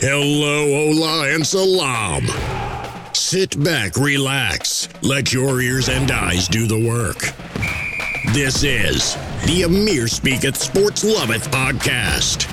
Hello, hola, and salam. Sit back, relax. Let your ears and eyes do the work. This is the Amir Speaketh Sports Loveth podcast.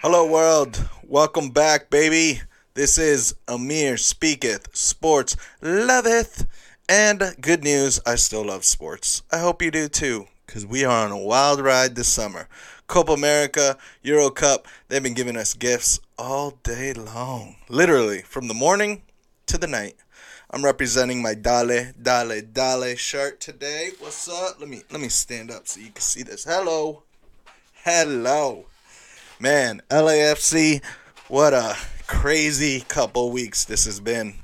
Hello, world. Welcome back, baby. This is Amir Speaketh Sports Loveth. And good news, I still love sports. I hope you do too, because we are on a wild ride this summer. Copa America, Euro Cup, they've been giving us gifts all day long. Literally, from the morning to the night. I'm representing my Dale, Dale, Dale shirt today. What's up? Let me let me stand up so you can see this. Hello. Hello. Man, LAFC, what a crazy couple weeks this has been.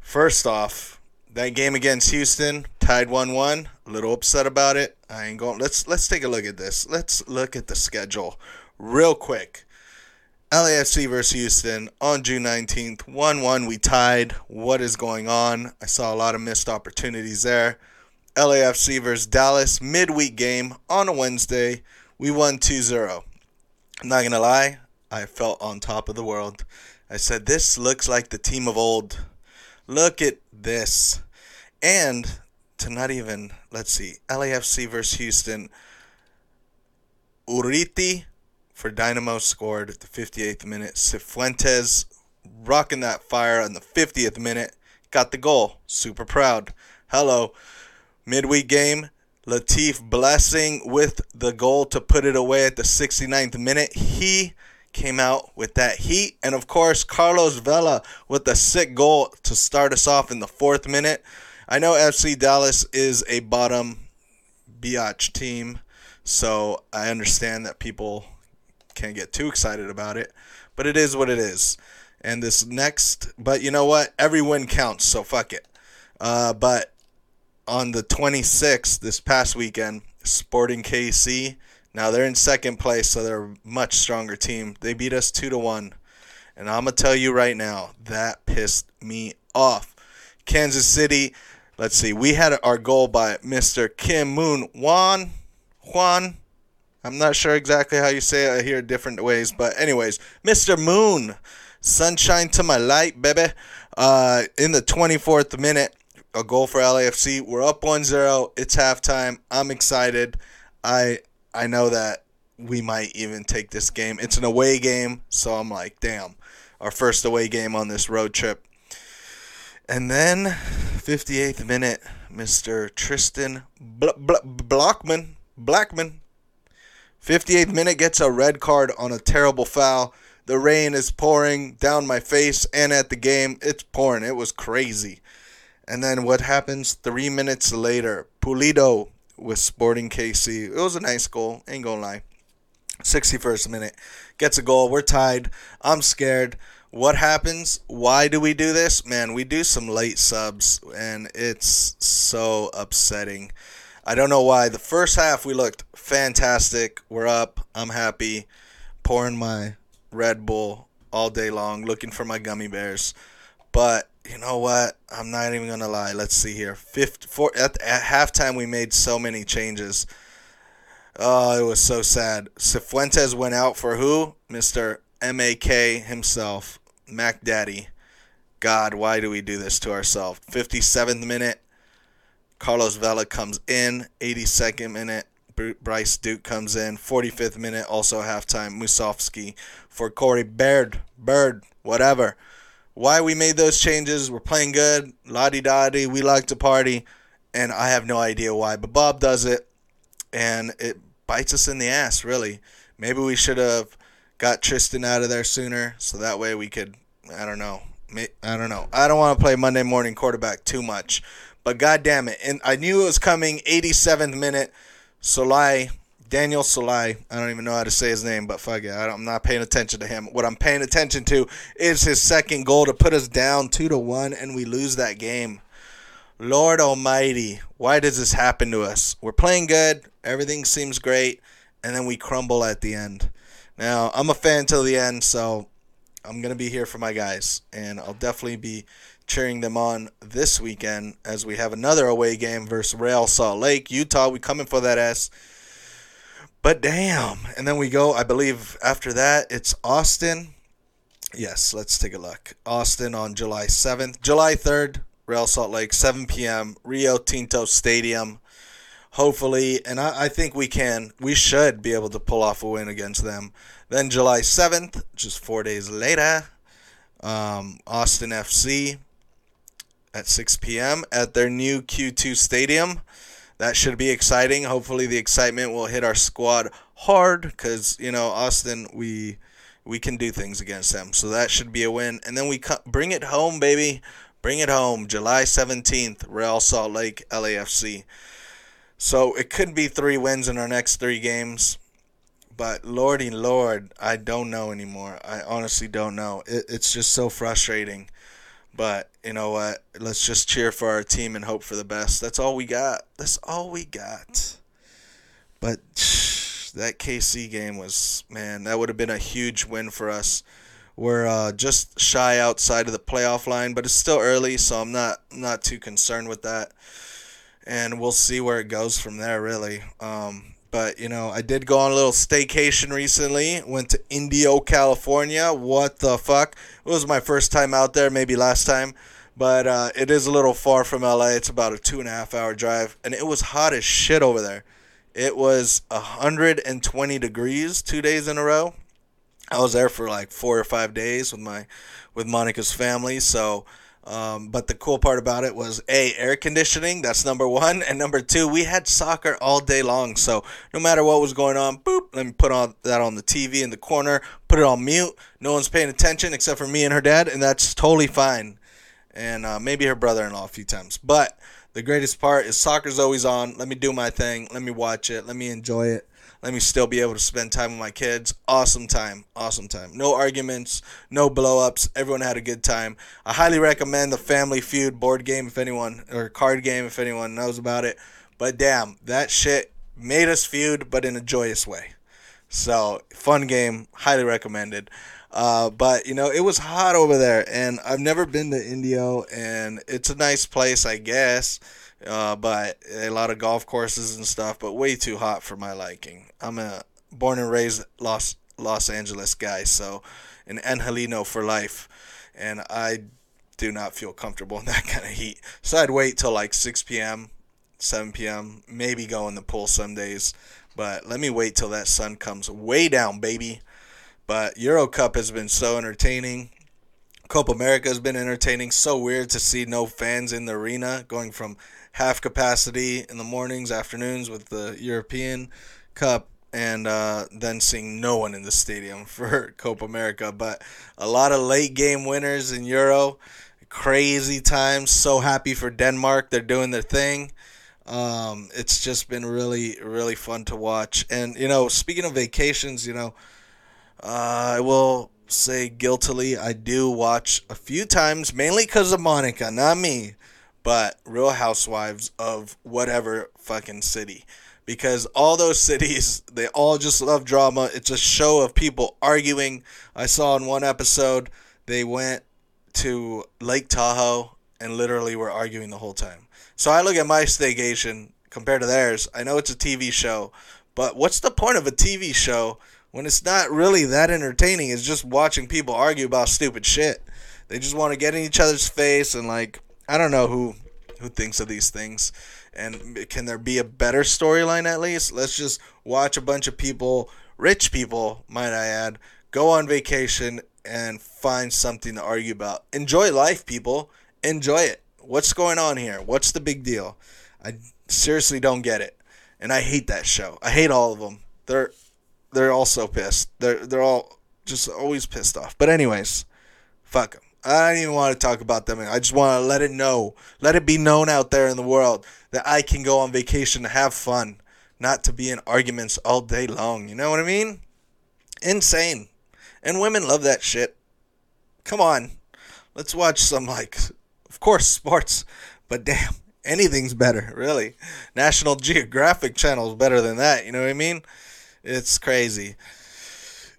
First off, that game against Houston, tied 1-1. A little upset about it. I ain't going. Let's let's take a look at this. Let's look at the schedule real quick. LAFC versus Houston on June 19th. 1 1. We tied. What is going on? I saw a lot of missed opportunities there. LAFC versus Dallas. Midweek game on a Wednesday. We won 2 0. I'm not going to lie. I felt on top of the world. I said, This looks like the team of old. Look at this. And to not even, let's see, LAFC versus Houston. Urruti for Dynamo scored at the 58th minute. Cifuentes rocking that fire on the 50th minute. Got the goal. Super proud. Hello. Midweek game. Latif Blessing with the goal to put it away at the 69th minute. He came out with that heat. And of course, Carlos Vela with a sick goal to start us off in the fourth minute. I know FC Dallas is a bottom biatch team, so I understand that people can't get too excited about it, but it is what it is. And this next, but you know what? Every win counts, so fuck it. Uh, but on the 26th, this past weekend, Sporting KC. Now they're in second place, so they're a much stronger team. They beat us two to one, and I'm gonna tell you right now that pissed me off. Kansas City. Let's see. We had our goal by Mr. Kim Moon Juan. Juan. I'm not sure exactly how you say it. I hear different ways, but anyways, Mr. Moon. Sunshine to my light, baby. Uh, in the 24th minute, a goal for LAFC. We're up 1-0. It's halftime. I'm excited. I I know that we might even take this game. It's an away game, so I'm like, damn, our first away game on this road trip. And then, 58th minute, Mr. Tristan Bl- Bl- Blockman, Blackman, 58th minute gets a red card on a terrible foul. The rain is pouring down my face and at the game. It's pouring. It was crazy. And then what happens three minutes later? Pulido with Sporting KC. It was a nice goal, ain't gonna lie. 61st minute. Gets a goal. We're tied. I'm scared. What happens? Why do we do this? Man, we do some late subs, and it's so upsetting. I don't know why. The first half we looked fantastic. We're up. I'm happy. Pouring my Red Bull all day long, looking for my gummy bears. But you know what? I'm not even gonna lie. Let's see here. Fifth, four, at, at halftime, we made so many changes. Oh, it was so sad. Cifuentes went out for who? Mister Mak himself, Mac Daddy. God, why do we do this to ourselves? 57th minute, Carlos Vela comes in. 82nd minute, Bryce Duke comes in. 45th minute, also halftime, Musovski for Corey Baird. Bird, whatever. Why we made those changes? We're playing good. Lottie dottie. We like to party. And I have no idea why. But Bob does it. And it bites us in the ass, really. Maybe we should have got Tristan out of there sooner. So that way we could, I don't know. I don't know. I don't want to play Monday morning quarterback too much. But god damn it. And I knew it was coming 87th minute. Salloi Daniel Salloi. I don't even know how to say his name, but fuck it. I'm not paying attention to him. What I'm paying attention to is his second goal to put us down two to one, and we lose that game. Lord Almighty, why does this happen to us? We're playing good, everything seems great, and then we crumble at the end. Now, I'm a fan till the end, so I'm gonna be here for my guys, and I'll definitely be cheering them on this weekend as we have another away game versus Real Salt Lake, Utah. We coming for that ass. But damn. And then we go, I believe after that, it's Austin. Yes, let's take a look. Austin on July 7th. July 3rd, Real Salt Lake, 7 p.m., Rio Tinto Stadium. Hopefully, and I, I think we can, we should be able to pull off a win against them. Then July 7th, just four days later, um, Austin FC at 6 p.m. at their new Q2 Stadium. That should be exciting. Hopefully, the excitement will hit our squad hard because you know Austin, we we can do things against them. So that should be a win. And then we bring it home, baby. Bring it home. July 17th, Real Salt Lake, LAFC. So it could be three wins in our next three games. But lordy lord, I don't know anymore. I honestly don't know. It, it's just so frustrating. But you know what? Let's just cheer for our team and hope for the best. That's all we got. That's all we got. But that KC game was man, that would have been a huge win for us. We're uh, just shy outside of the playoff line, but it's still early, so I'm not not too concerned with that. And we'll see where it goes from there, really. Um, but you know, I did go on a little staycation recently. Went to Indio, California. What the fuck? It was my first time out there, maybe last time, but uh, it is a little far from LA. It's about a two and a half hour drive, and it was hot as shit over there. It was 120 degrees two days in a row. I was there for like four or five days with my with Monica's family, so um, but the cool part about it was a air conditioning. That's number one, and number two, we had soccer all day long. So no matter what was going on, boop, let me put on that on the TV in the corner, put it on mute. No one's paying attention except for me and her dad, and that's totally fine. And uh, maybe her brother-in-law a few times. But the greatest part is soccer's always on. Let me do my thing. Let me watch it. Let me enjoy it let me still be able to spend time with my kids. Awesome time. Awesome time. No arguments, no blowups. Everyone had a good time. I highly recommend the Family Feud board game if anyone, or card game if anyone knows about it. But damn, that shit made us feud, but in a joyous way. So, fun game. Highly recommended. Uh, but you know, it was hot over there, and I've never been to Indio, and it's a nice place, I guess uh, but a lot of golf courses and stuff, but way too hot for my liking. I'm a born and raised Los Los Angeles guy, so an Angeleno for life, and I do not feel comfortable in that kind of heat. So I'd wait till like 6 p.m., 7 p.m., maybe go in the pool some days, but let me wait till that sun comes way down, baby. But Euro Cup has been so entertaining. Copa America has been entertaining. So weird to see no fans in the arena, going from half capacity in the mornings, afternoons with the European Cup, and uh, then seeing no one in the stadium for Copa America. But a lot of late game winners in Euro. Crazy times. So happy for Denmark. They're doing their thing. Um, it's just been really, really fun to watch. And, you know, speaking of vacations, you know, uh, I will say guiltily, I do watch a few times, mainly because of Monica, not me but Real Housewives of whatever fucking city. Because all those cities, they all just love drama. It's a show of people arguing. I saw in one episode, they went to Lake Tahoe and literally were arguing the whole time. So I look at my staycation compared to theirs. I know it's a TV show, but what's the point of a TV show when it's not really that entertaining? It's just watching people argue about stupid shit. They just want to get in each other's face and like I don't know who who thinks of these things. And can there be a better storyline at least? Let's just watch a bunch of people, rich people, might I add, go on vacation and find something to argue about. Enjoy life, people. Enjoy it. What's going on here? What's the big deal? I seriously don't get it. And I hate that show. I hate all of them. They're they're all so pissed. They're they're all just always pissed off. But anyways, fuck them. I don't even want to talk about them. I just want to let it know, let it be known out there in the world that I can go on vacation to have fun, not to be in arguments all day long. You know what I mean? Insane. And women love that shit. Come on. Let's watch some, like, of course, sports, but damn, anything's better, really. National Geographic Channel is better than that. You know what I mean? It's crazy.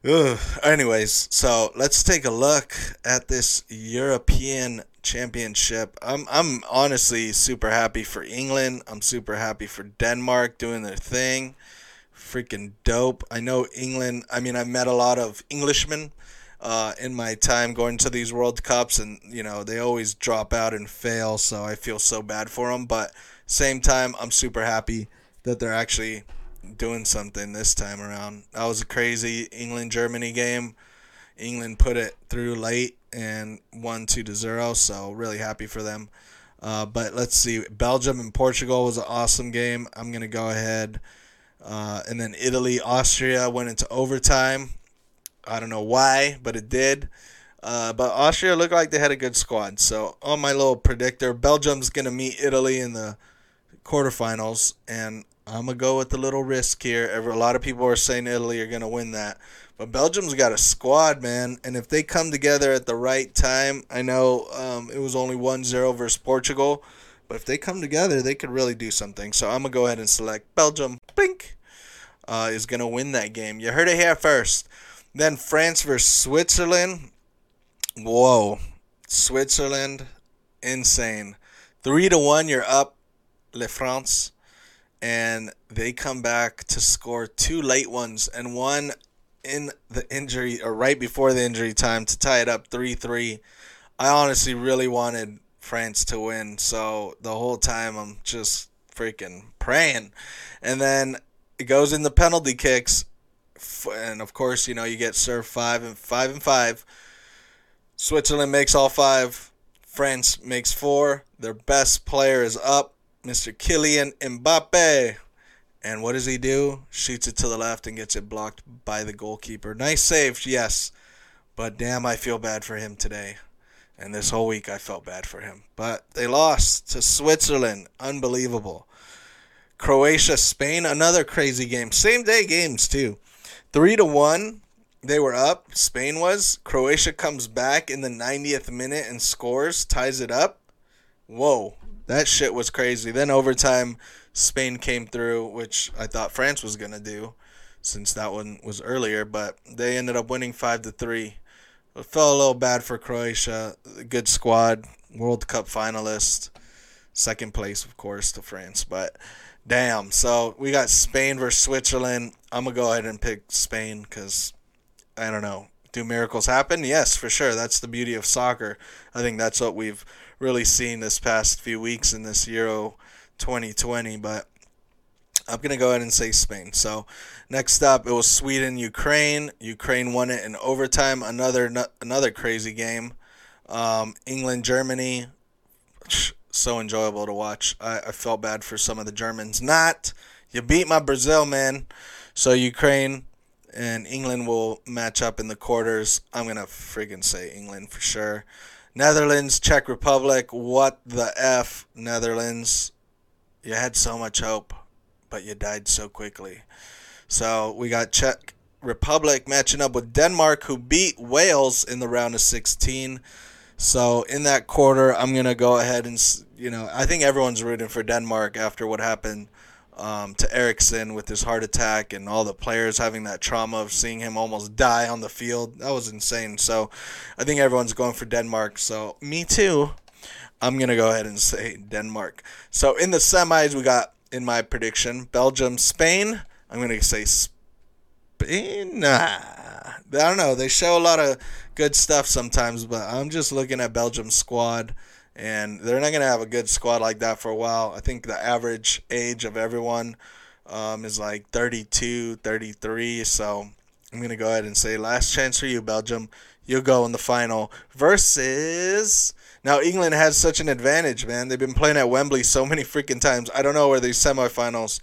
Ugh. Anyways, so let's take a look at this European Championship. I'm I'm honestly super happy for England. I'm super happy for Denmark doing their thing. freaking dope. I know England. I mean, I've met a lot of Englishmen uh, in my time going to these World Cups, and you know they always drop out and fail. So I feel so bad for them. But same time, I'm super happy that they're actually doing something this time around. That was a crazy England Germany game. England put it through late and won two to zero. So really happy for them. Uh, but let's see, Belgium and Portugal was an awesome game. I'm gonna go ahead, uh, and then Italy, Austria went into overtime. I don't know why, but it did. Uh, but Austria looked like they had a good squad. So on my little predictor, Belgium's gonna meet Italy in the quarterfinals, and I'm gonna go with the little risk here. a lot of people are saying Italy are gonna win that, but Belgium's got a squad, man. And if they come together at the right time, I know um, it was only 1-0 versus Portugal, but if they come together, they could really do something. So I'm gonna go ahead and select Belgium. Blink uh, is gonna win that game. You heard it here first. Then France versus Switzerland. Whoa, Switzerland, insane. Three to one, you're up, Le France and they come back to score two late ones and one in the injury or right before the injury time to tie it up 3-3. I honestly really wanted France to win, so the whole time I'm just freaking praying. And then it goes in the penalty kicks and of course, you know, you get served 5 and 5 and 5. Switzerland makes all 5. France makes 4. Their best player is up Mr. Kylian Mbappe. And what does he do? Shoots it to the left and gets it blocked by the goalkeeper. Nice save, yes. But damn, I feel bad for him today. And this whole week I felt bad for him. But they lost to Switzerland. Unbelievable. Croatia, Spain, another crazy game. Same day games too. Three to one. They were up. Spain was. Croatia comes back in the 90th minute and scores, ties it up. Whoa. That shit was crazy. Then overtime, Spain came through, which I thought France was gonna do, since that one was earlier. But they ended up winning five to three. It felt a little bad for Croatia. Good squad, World Cup finalist, second place of course to France. But damn, so we got Spain versus Switzerland. I'm gonna go ahead and pick Spain because I don't know. Do miracles happen? Yes, for sure. That's the beauty of soccer. I think that's what we've really seen this past few weeks in this Euro 2020. But I'm going to go ahead and say Spain. So next up, it was Sweden, Ukraine. Ukraine won it in overtime. Another another crazy game. Um, England, Germany. So enjoyable to watch. I, I felt bad for some of the Germans. Not. You beat my Brazil, man. So Ukraine and England will match up in the quarters. I'm going to friggin' say England for sure. Netherlands, Czech Republic. What the F, Netherlands? You had so much hope, but you died so quickly. So we got Czech Republic matching up with Denmark, who beat Wales in the round of 16. So in that quarter, I'm gonna go ahead and you know I think everyone's rooting for Denmark after what happened um, to Eriksen with his heart attack and all the players having that trauma of seeing him almost die on the field. That was insane. So I think everyone's going for Denmark. So me too. I'm going to go ahead and say Denmark. So in the semis, we got, in my prediction, Belgium, Spain. I'm going to say Spain. Nah. I don't know. They show a lot of good stuff sometimes, but I'm just looking at Belgium's squad and they're not going to have a good squad like that for a while. I think the average age of everyone um, is like 32, 33. So I'm going to go ahead and say last chance for you, Belgium. You'll go in the final versus. Now, England has such an advantage, man. They've been playing at Wembley so many freaking times. I don't know where these semifinals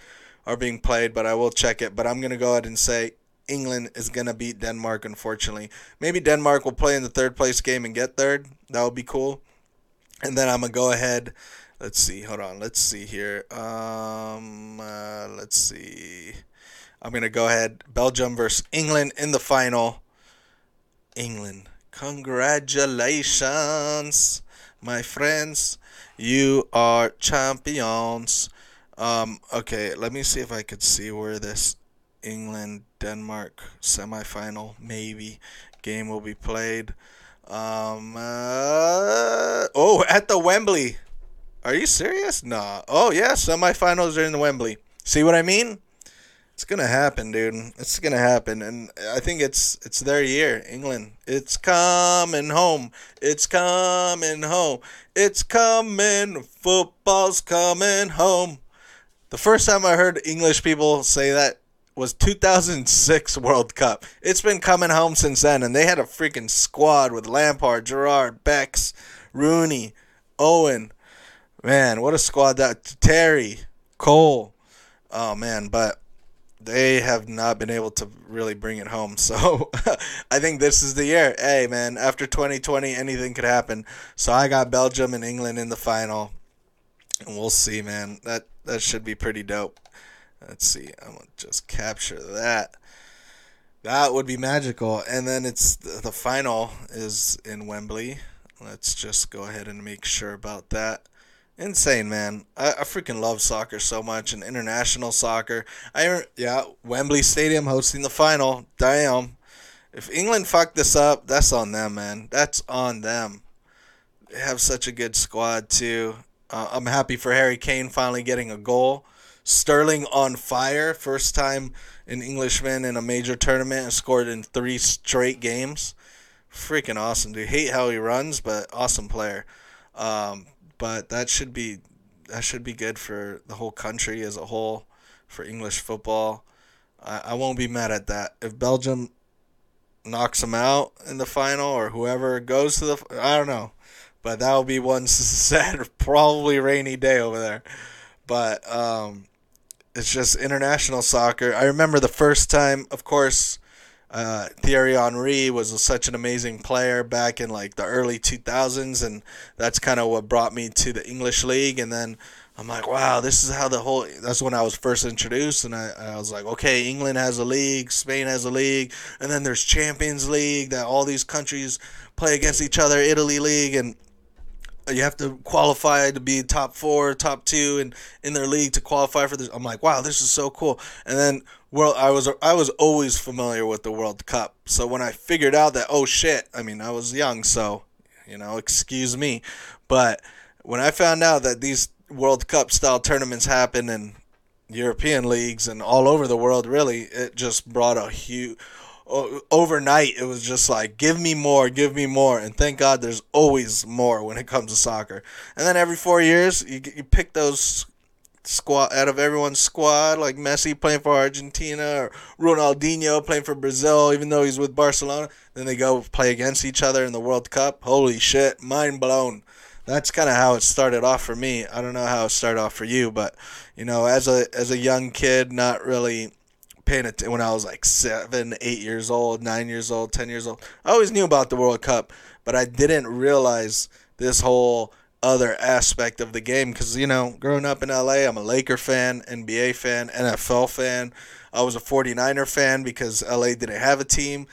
are being played, but I will check it. But I'm going to go ahead and say England is going to beat Denmark, unfortunately. Maybe Denmark will play in the third place game and get third. That would be cool. And then I'm going to go ahead. Let's see. Hold on. Let's see here. Um, uh, let's see. I'm going to go ahead. Belgium versus England in the final. England. Congratulations, my friends. You are champions. Um, okay, let me see if I could see where this England Denmark semifinal maybe game will be played. Um, uh, oh, at the Wembley. Are you serious? Nah. Oh, yeah, semifinals are in the Wembley. See what I mean? It's gonna happen, dude. It's gonna happen, and I think it's it's their year. England, it's coming home. It's coming home. It's coming. Football's coming home. The first time I heard English people say that was 2006 World Cup. It's been coming home since then, and they had a freaking squad with Lampard, Gerrard, Becks, Rooney, Owen. Man, what a squad that Terry, Cole. Oh man, but they have not been able to really bring it home. So I think this is the year. Hey, man, after 2020, anything could happen. So I got Belgium and England in the final. And we'll see, man. That that should be pretty dope. Let's see. I'm going to just capture that. That would be magical. And then it's the final is in Wembley. Let's just go ahead and make sure about that insane, man. I, I freaking love soccer so much and international soccer. I yeah, Wembley Stadium hosting the final. Damn. If England fucked this up, that's on them, man. That's on them. They have such a good squad too. Uh, I'm happy for Harry Kane finally getting a goal. Sterling on fire, first time an Englishman in a major tournament and scored in three straight games. Freaking awesome, dude. Hate how he runs, but awesome player. Um, but that should be that should be good for the whole country as a whole for English football. I, I won't be mad at that. If Belgium knocks them out in the final or whoever goes to the I don't know. But that will be one sad probably rainy day over there. But um it's just international soccer. I remember the first time, of course, uh, Thierry Henry was such an amazing player back in like the early 2000s, and that's kind of what brought me to the English league. And then I'm like, wow, this is how the whole. That's when I was first introduced, and I, I was like, okay, England has a league, Spain has a league, and then there's Champions League that all these countries play against each other, Italy League, and you have to qualify to be top four, top two, and in their league to qualify for this. I'm like, wow, this is so cool. And then well, I was I was always familiar with the World Cup. So when I figured out that oh shit, I mean I was young, so you know, excuse me, but when I found out that these World Cup style tournaments happen in European leagues and all over the world, really, it just brought a huge overnight it was just like give me more give me more and thank god there's always more when it comes to soccer and then every four years you, you pick those squad out of everyone's squad, like Messi playing for Argentina or Ronaldinho playing for Brazil, even though he's with Barcelona. Then they go play against each other in the World Cup. Holy shit, mind blown. That's kind of how it started off for me. I don't know how it started off for you, but you know, as a as a young kid, not really paying attention when I was like seven, eight years old, nine years old, ten years old. I always knew about the World Cup, but I didn't realize this whole other aspect of the game because you know growing up in LA I'm a Laker fan NBA fan NFL fan. I was a 49er fan because LA didn't have a team.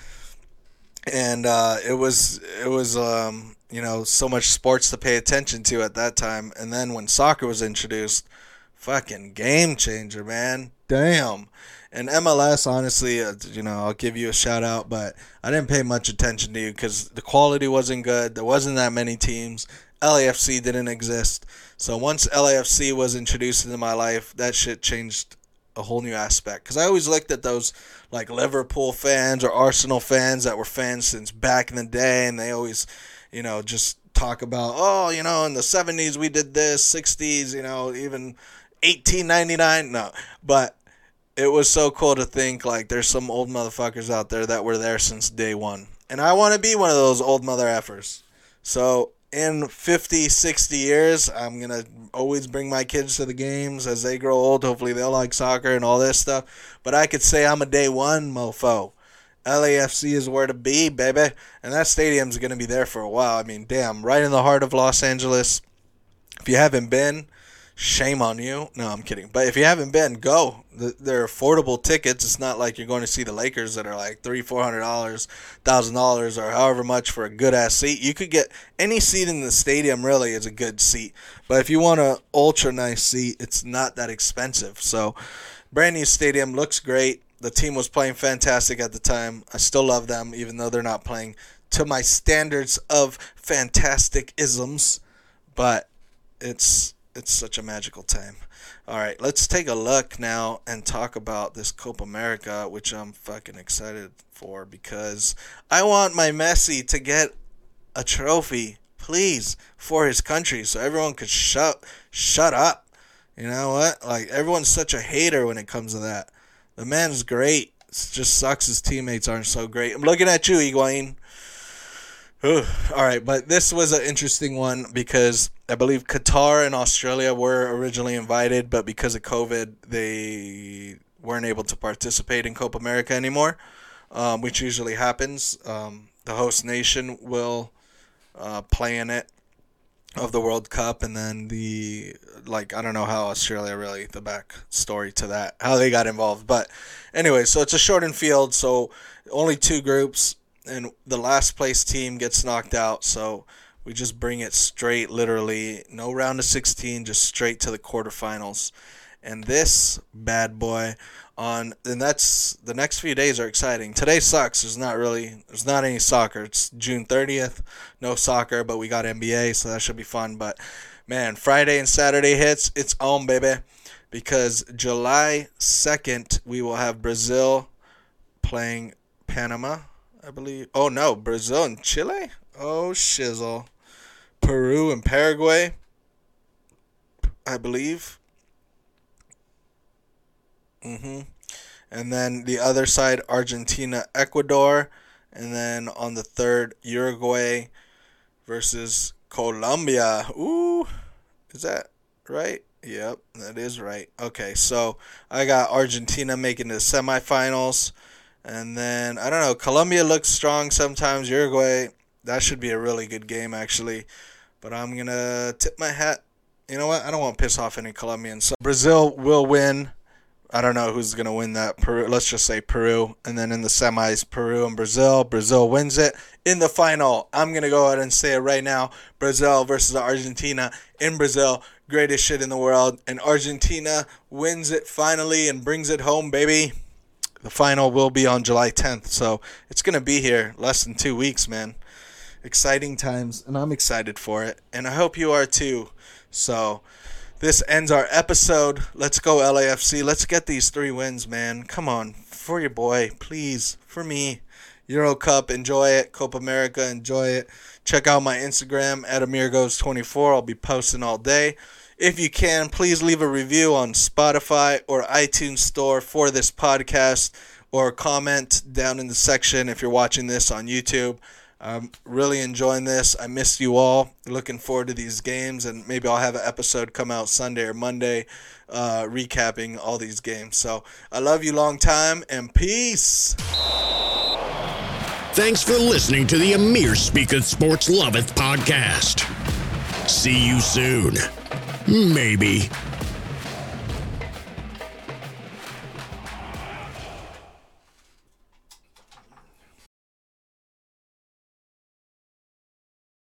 And uh, it was it was um, you know so much sports to pay attention to at that time. And then when soccer was introduced fucking game changer man. Damn and MLS, honestly, uh, you know, I'll give you a shout out, but I didn't pay much attention to you because the quality wasn't good. There wasn't that many teams. LAFC didn't exist. So once LAFC was introduced into my life, that shit changed a whole new aspect. Because I always looked at those like Liverpool fans or Arsenal fans that were fans since back in the day, and they always, you know, just talk about, oh, you know, in the 70s we did this, 60s, you know, even 1899. No, but it was so cool to think like there's some old motherfuckers out there that were there since day one. And I want to be one of those old mother effers. So in 50, 60 years, I'm going to always bring my kids to the games as they grow old. Hopefully, they'll like soccer and all this stuff. But I could say I'm a day one mofo. LAFC is where to be, baby. And that stadium's going to be there for a while. I mean, damn, right in the heart of Los Angeles. If you haven't been, shame on you. No, I'm kidding. But if you haven't been, go. They're affordable tickets. It's not like you're going to see the Lakers that are like three, four hundred dollars, thousand dollars, or however much for a good ass seat. You could get any seat in the stadium. Really, is a good seat. But if you want a ultra nice seat, it's not that expensive. So, brand new stadium looks great. The team was playing fantastic at the time. I still love them, even though they're not playing to my standards of fantastic isms. But it's it's such a magical time. All right, let's take a look now and talk about this Copa America, which I'm fucking excited for because I want my Messi to get a trophy, please, for his country, so everyone could shut shut up. You know what? Like everyone's such a hater when it comes to that. The man's great. It just sucks his teammates aren't so great. I'm looking at you, Higuain. All right, but this was an interesting one because I believe Qatar and Australia were originally invited, but because of COVID, they weren't able to participate in Copa America anymore, um, which usually happens. Um, the host nation will uh, play in it of the World Cup, and then the like I don't know how Australia really the back story to that how they got involved, but anyway, so it's a shortened field, so only two groups and the last place team gets knocked out. So we just bring it straight, literally, no round of 16, just straight to the quarterfinals. And this bad boy on, and that's the next few days are exciting. Today sucks. There's not really, there's not any soccer. It's June 30th, no soccer, but we got NBA, so that should be fun. But man, Friday and Saturday hits, it's on, baby. Because July 2nd, we will have Brazil playing Panama I believe. Oh no, Brazil and Chile. Oh shizzle. Peru and Paraguay. I believe. Mhm. And then the other side, Argentina, Ecuador, and then on the third, Uruguay versus Colombia. Ooh, is that right? Yep, that is right. Okay, so I got Argentina making the semifinals. And then I don't know, Colombia looks strong sometimes. Uruguay, that should be a really good game actually. But I'm gonna tip my hat. You know what? I don't want to piss off any Colombians. So Brazil will win. I don't know who's gonna win that. Peru. Let's just say Peru. And then in the semis, Peru and Brazil. Brazil wins it. In the final, I'm gonna go ahead and say it right now. Brazil versus Argentina in Brazil. Greatest shit in the world. And Argentina wins it finally and brings it home, baby. The final will be on July 10th, so it's going to be here less than two weeks, man. Exciting times, and I'm excited for it, and I hope you are too. So, this ends our episode. Let's go, LAFC. Let's get these three wins, man. Come on, for your boy, please, for me. Euro Cup, enjoy it. Copa America, enjoy it. Check out my Instagram at AmirGoes24. I'll be posting all day. If you can, please leave a review on Spotify or iTunes Store for this podcast or comment down in the section if you're watching this on YouTube. I'm really enjoying this. I miss you all. Looking forward to these games, and maybe I'll have an episode come out Sunday or Monday uh, recapping all these games. So I love you long time, and peace. Thanks for listening to the Amir Speaketh Sports Loveth podcast. See you soon. Maybe.